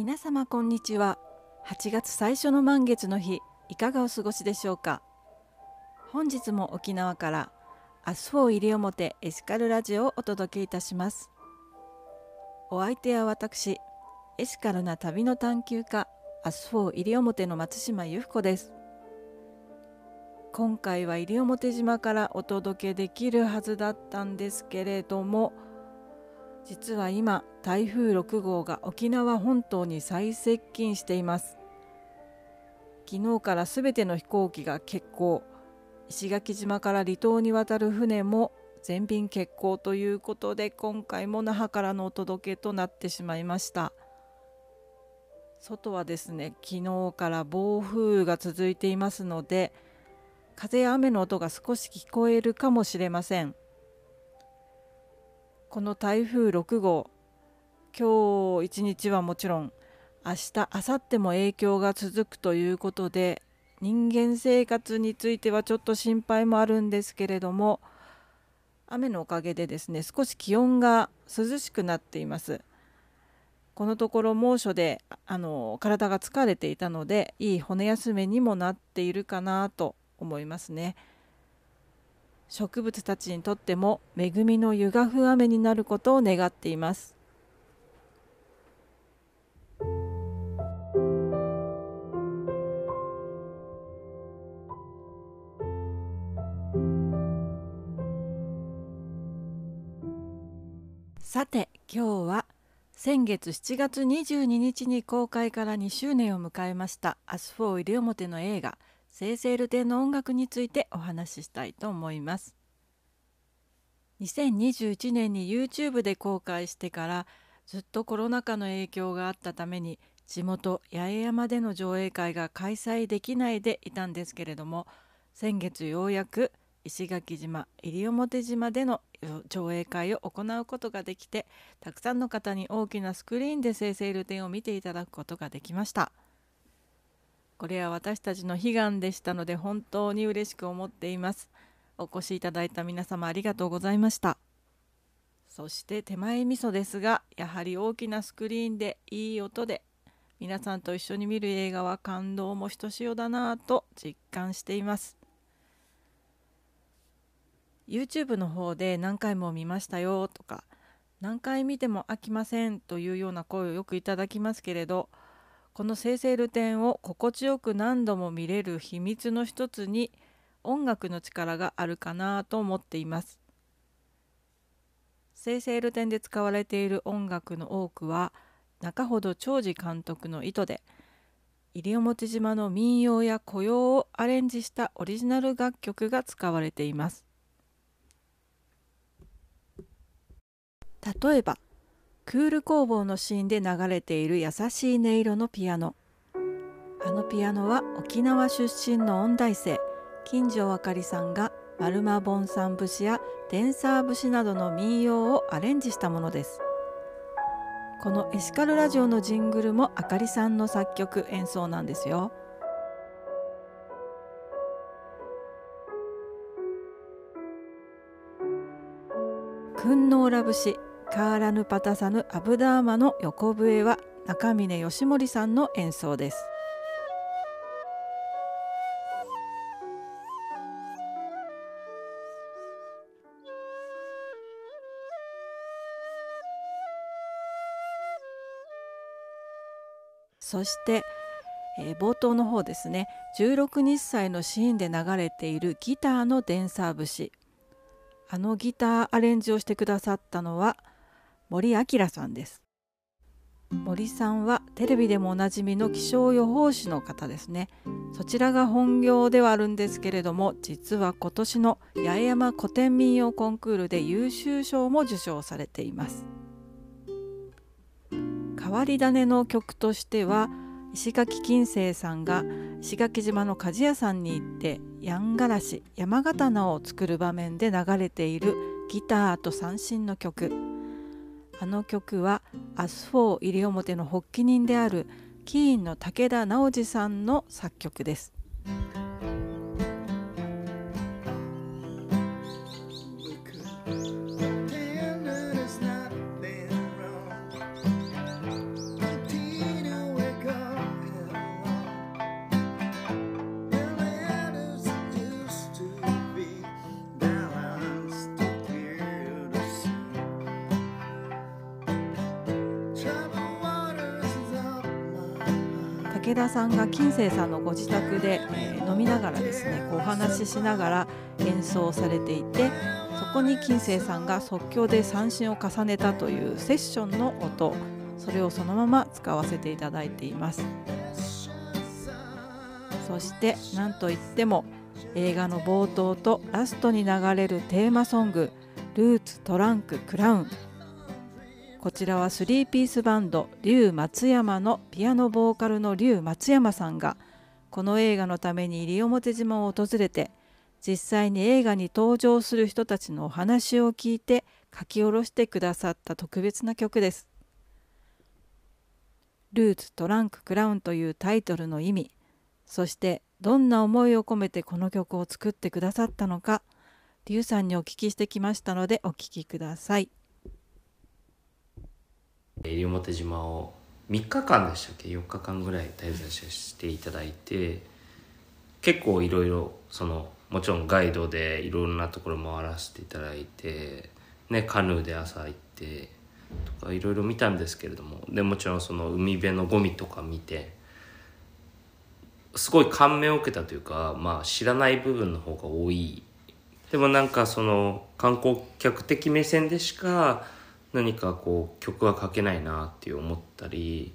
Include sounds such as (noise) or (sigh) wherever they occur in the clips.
皆様こんにちは。8月最初の満月の日いかがお過ごしでしょうか？本日も沖縄から Us 4 西表エシカルラジオをお届けいたします。お相手は私エシカルな旅の探求家 Us 4 西表の松島由布子です。今回は西表島からお届けできるはずだったんですけれども実は今台風6号が沖縄本島に最接近しています。昨日からすべての飛行機が欠航。石垣島から離島に渡る船も全便欠航ということで今回も那覇からのお届けとなってしまいました。外はですね昨日から暴風が続いていますので風や雨の音が少し聞こえるかもしれません。この台風6号今日一日はもちろん明日明後日も影響が続くということで人間生活についてはちょっと心配もあるんですけれども雨のおかげでですね少し気温が涼しくなっていますこのところ猛暑であの体が疲れていたのでいい骨休めにもなっているかなと思いますね。植物たちにとっても恵みの湯がふ雨になることを願っています。さて今日は先月7月22日に公開から2周年を迎えました Us 4 西表の映画セーセール亭の音楽についてお話ししたいと思います2021年に YouTube で公開してからずっとコロナ禍の影響があったために地元八重山での上映会が開催できないでいたんですけれども先月ようやく石垣島西表島での上映会を行うことができてたくさんの方に大きなスクリーンで生成ル展を見ていただくことができました。これは私たちの悲願でしたので本当に嬉しく思っています。お越しいただいた皆様ありがとうございました。そして手前味噌ですがやはり大きなスクリーンでいい音で皆さんと一緒に見る映画は感動もひとしおだなぁと実感しています。YouTube の方で何回も見ましたよとか何回見ても飽きませんというような声をよくいただきますけれどこの生成ルテンを心地よく何度も見れる秘密の一つに音楽の力があるかなと思っています。生成ルテンで使われている音楽の多くは中ほど長治監督の意図で西表島の民謡や古謡をアレンジしたオリジナル楽曲が使われています。例えばクール工房のシーンで流れている優しい音色のピアノ。あのピアノは沖縄出身の音大生金城あかりさんが丸間ボンサン節やデンサー節などの民謡をアレンジしたものです。このエシカルラジオのジングルもあかりさんの作曲演奏なんですよ「訓能ラ節カーラヌパタサヌ・アブダーマの横笛は中峰義盛さんの演奏です。そして、えー、冒頭の方ですね16日歳のシーンで流れているギターのデンサー節あのギターアレンジをしてくださったのは森明さんです。森さんはテレビでもおなじみの気象予報士の方ですね。そちらが本業ではあるんですけれども実は今年の八重山古典民謡コンクールで優秀賞も受賞されています。変わり種の曲としては石垣金星さんが石垣島の鍛冶屋さんに行ってやんがらし山刀を作る場面で流れているギターと三線の曲。あの曲は Us 4 西表の発起人である KEEN の武田直司さんの作曲です。さんが金星さんのご自宅で、えー、飲みながらですねこうお話ししながら演奏されていてそこに金星さんが即興で三振を重ねたというセッションの音それをそのまま使わせていただいています。そして何といっても映画の冒頭とラストに流れるテーマソング「ルーツトランククラウン」こちらは3ピースバンド竜松山のピアノボーカルの竜松山さんがこの映画のために西表島を訪れて実際に映画に登場する人たちのお話を聞いて書き下ろしてくださった特別な曲です。ルーツトランククラウンというタイトルの意味そしてどんな思いを込めてこの曲を作ってくださったのかリュウさんにお聞きしてきましたのでお聞きください。西表島を3日間でしたっけ？4日間ぐらい滞在していただいて結構いろいろそのもちろんガイドでいろんなところ回らせていただいて、ね、カヌーで朝行ってとかいろいろ見たんですけれどもでもちろんその海辺のゴミとか見てすごい感銘を受けたというか、まあ、知らない部分の方が多い。でもなんかその観光客的目線でしか何かこう曲は書けないなって思ったり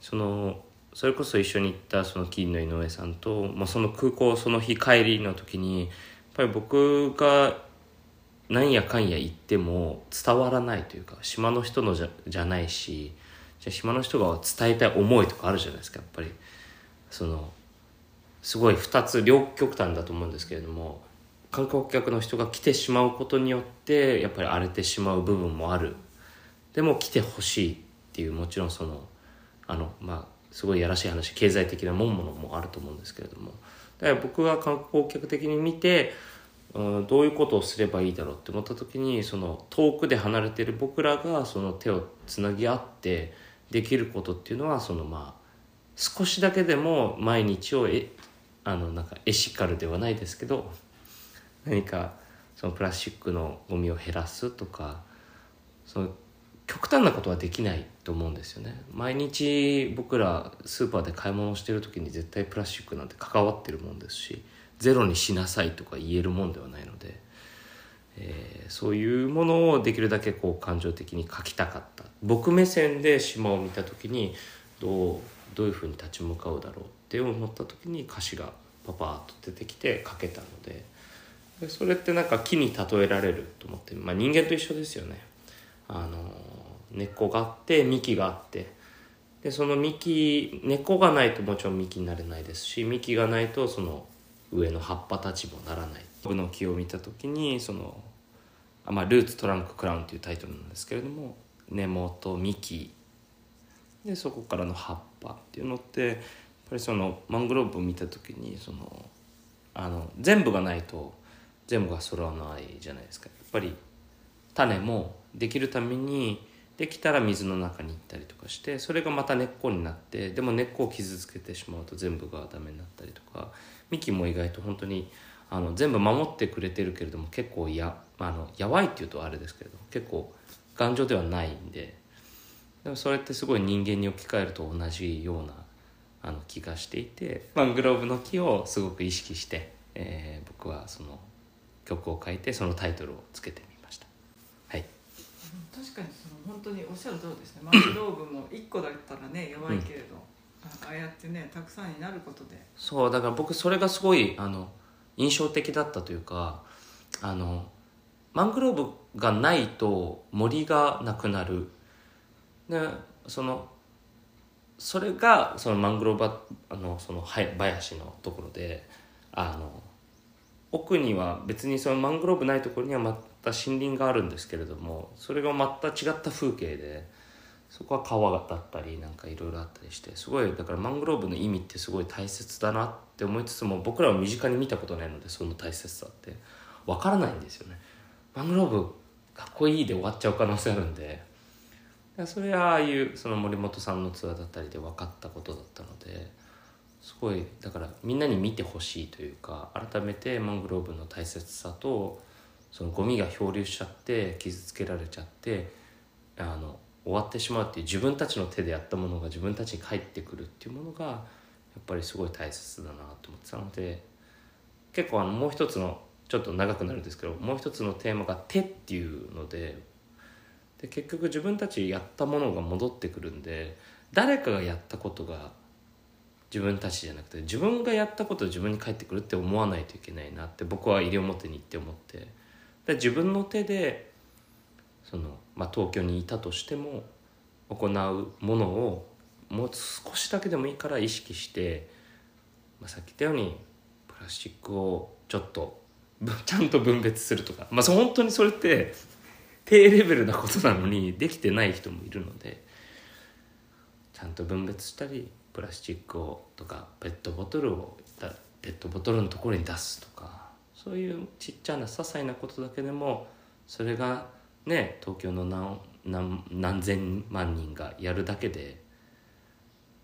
そのそれこそ一緒に行ったその金の井上さんと、まあ、その空港その日帰りの時にやっぱり僕がなんやかんや言っても伝わらないというか島の人のじゃじゃないしじゃ島の人が伝えたい思いとかあるじゃないですかやっぱり。そのすごい2つ両極端だと思うんですけれども観光客の人が来てしまうことによってやっぱり荒れてしまう部分もあるでも来てほしいっていうもちろんそのあのまあすごいやらしい話経済的なもんものもあると思うんですけれども。だから僕は観光客的に見て、うん、どういうことをすればいいだろうって思った時にその遠くで離れてる僕らがその手をつなぎ合ってできることっていうのはそのまあ少しだけでも毎日をえあのなんかエシカルではないですけど何かそのプラスチックのゴミを減らすとかその極端なことはできないと思うんですよね毎日僕らスーパーで買い物してる時に絶対プラスチックなんて関わってるもんですしゼロにしなさいとか言えるもんではないので、えー、そういうものをできるだけこう感情的に書きたかった僕目線で島を見た時にどうどういうふうに立ち向かうだろうって思った時に歌詞がパパッと出てきて書けたのででそれってなんか木に例えられると思って、まあ、人間と一緒ですよね。あの根っこがあって幹があって。でその幹根っこがないともちろん幹になれないですし幹がないとその上の葉っぱたちもならない。僕の木を見た時にそのあ、まあ、ルーツトランククラウンというタイトルなんですけれども根元幹。でそこからの葉っぱっていうのってやっぱりそのマングローブを見た時にそのあの全部がないと全部が揃わないじゃないですか。やっぱり種もできるためにできたら水の中に行ったりとかしてそれがまた根っこになってでも根っこを傷つけてしまうと全部がダメになったりとか幹も意外と本当にあの全部守ってくれてるけれども結構やあのやばいっていうとあれですけれど結構頑丈ではないんででもそれってすごい人間に置き換えると同じようなあの気がしていてマングローブの木をすごく意識して、えー、僕はその曲を書いてそのタイトルをつけて確かにその本当におっしゃる通りですね。マングローブも1個だったらね弱いけれど、うん、ああやってねたくさんになることで。そうだから僕それがすごいあの印象的だったというかあのマングローブがないと森がなくなる。でそのそれがそのマングローブあのその林のところであの奥には別にそのマングローブないところにはた森林があるんですけれどもそれが全く違った風景でそこは川だったりなんかいろいろあったりしてすごいだからマングローブの意味ってすごい大切だなって思いつつも僕らは身近に見たことないのでその大切さって。分からないんですよね。マングローブかっこいいで終わっちゃう可能性あるんで。それはああいうその森本さんのツアーだったりで分かったことだったのですごいだからみんなに見てほしいというか改めてマングローブの大切さとそのゴミが漂流しちゃって傷つけられちゃってあの終わってしまうっていう自分たちの手でやったものが自分たちに返ってくるっていうものがやっぱりすごい大切だなと思ってたので結構あのもう一つのちょっと長くなるんですけどもう一つのテーマが「手」っていうのでで結局自分たちやったものが戻ってくるんで誰かがやったことが自分たちじゃなくて自分がやったこと自分に返ってくるって思わないといけないなって僕は西表に行って思って自分の手でその、まあ、東京にいたとしても行うものをもう少しだけでもいいから意識して、まあ、さっき言ったようにプラスチックをちょっと (laughs) ちゃんと分別するとか、まあ、本当にそれって低レベルなことなのにできてない人もいるのでちゃんと分別したりプラスチックをとかペットボトルをペットボトルのところに出すとかそういうちっちゃな些細なことだけでもそれがね東京の何何何千万人がやるだけで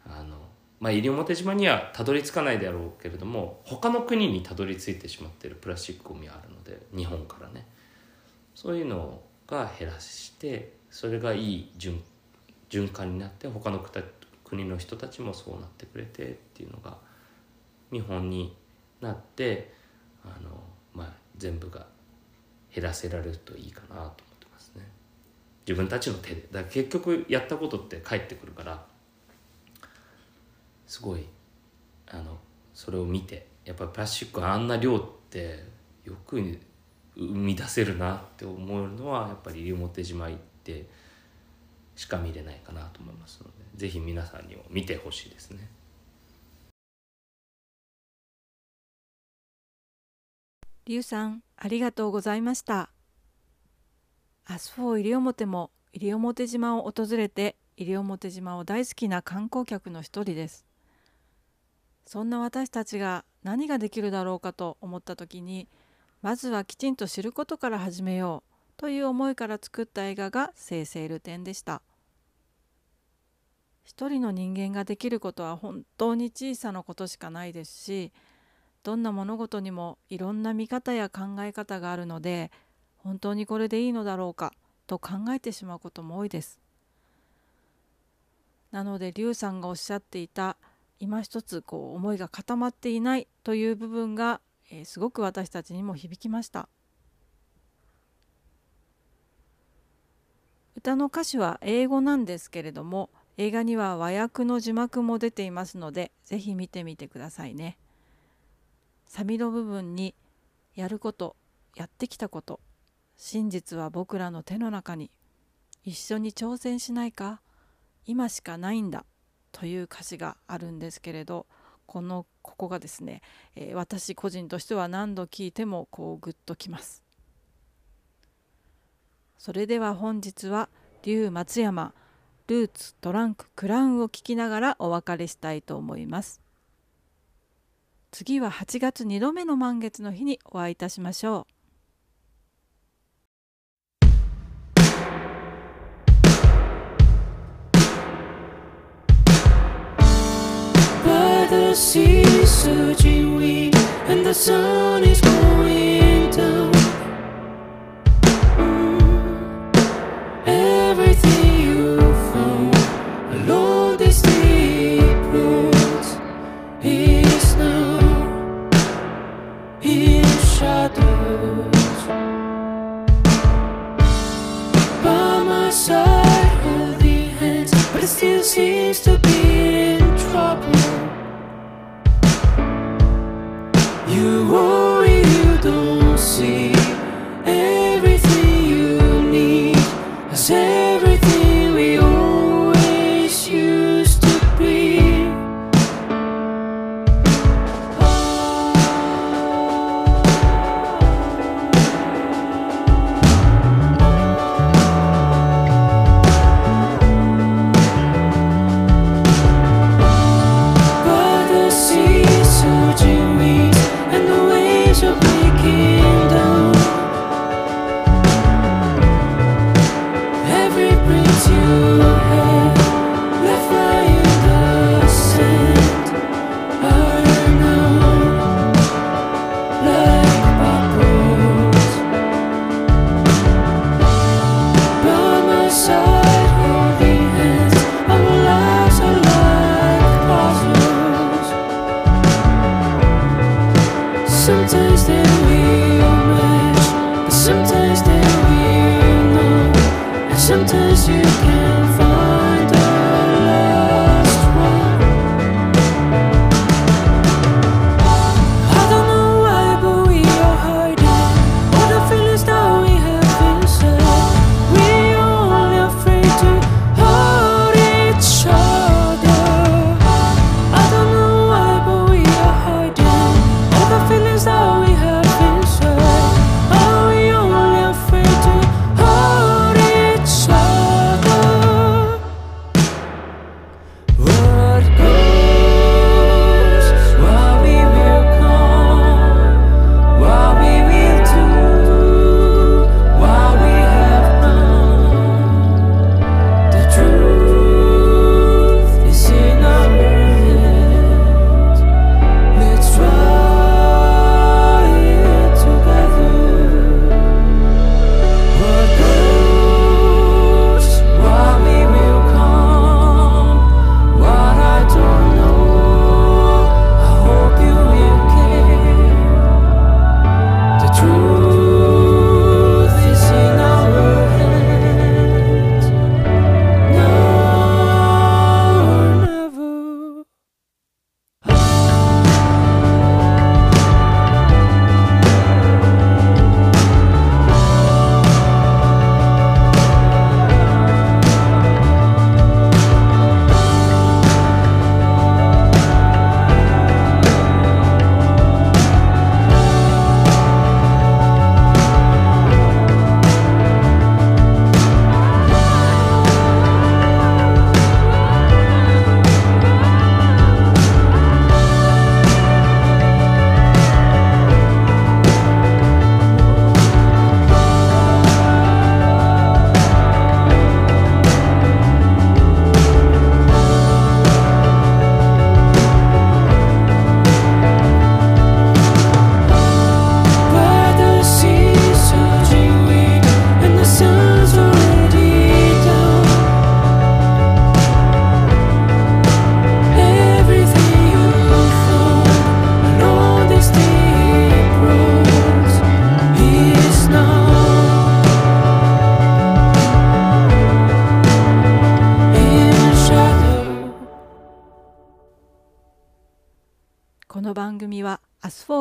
あのまあ西表島にはたどり着かないであろうけれども他の国にたどり着いてしまってるプラスチックゴミがあるので日本からね。そういうのが減らしてそれがいい循循環になって他の国の人たちもそうなってくれてっていうのが見本になってあの、まあ、全部が減らせられるといいかなと思ってますね自分たちの手でだから結局やったことって返ってくるからすごいあのそれを見てやっぱりプラスチックあんな量ってよく生み出せるなって思うのはやっぱり西表島行ってしか見れないかなと思いますのでぜひ皆さんにも見てほしいですね。リュウさんありがとうございました。 Us 4 西表も西表島を訪れて西表島を大好きな観光客の一人です。そんな私たちが何ができるだろうかと思った時にまずはきちんと知ることから始めようという思いから作った映画が「聖セール展」でした。一人の人間ができることは本当に小さなことしかないですしどんな物事にもいろんな見方や考え方があるので本当にこれでいいのだろうかと考えてしまうことも多いです。なので劉さんがおっしゃっていた今一つこう思いが固まっていないという部分が、えー、すごく私たちにも響きました。歌の歌詞は英語なんですけれども映画には和訳の字幕も出ていますのでぜひ見てみてくださいね。サビの部分にやることやってきたこと真実は僕らの手の中に一緒に挑戦しないか今しかないんだという歌詞があるんですけれどこのここがですね、えー、私個人としては何度聞いてもこうグッときます。それでは本日は龍松山ルーツトランククラウンを聞きながらお別れしたいと思います。次は8月2度目の満月の日にお会いいたしましょう。The sea surging wind and the sun is going down. Say.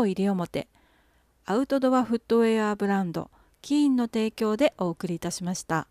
アスフォー西表アウトドアフットウェアブランドキーンの提供でお送りいたしました。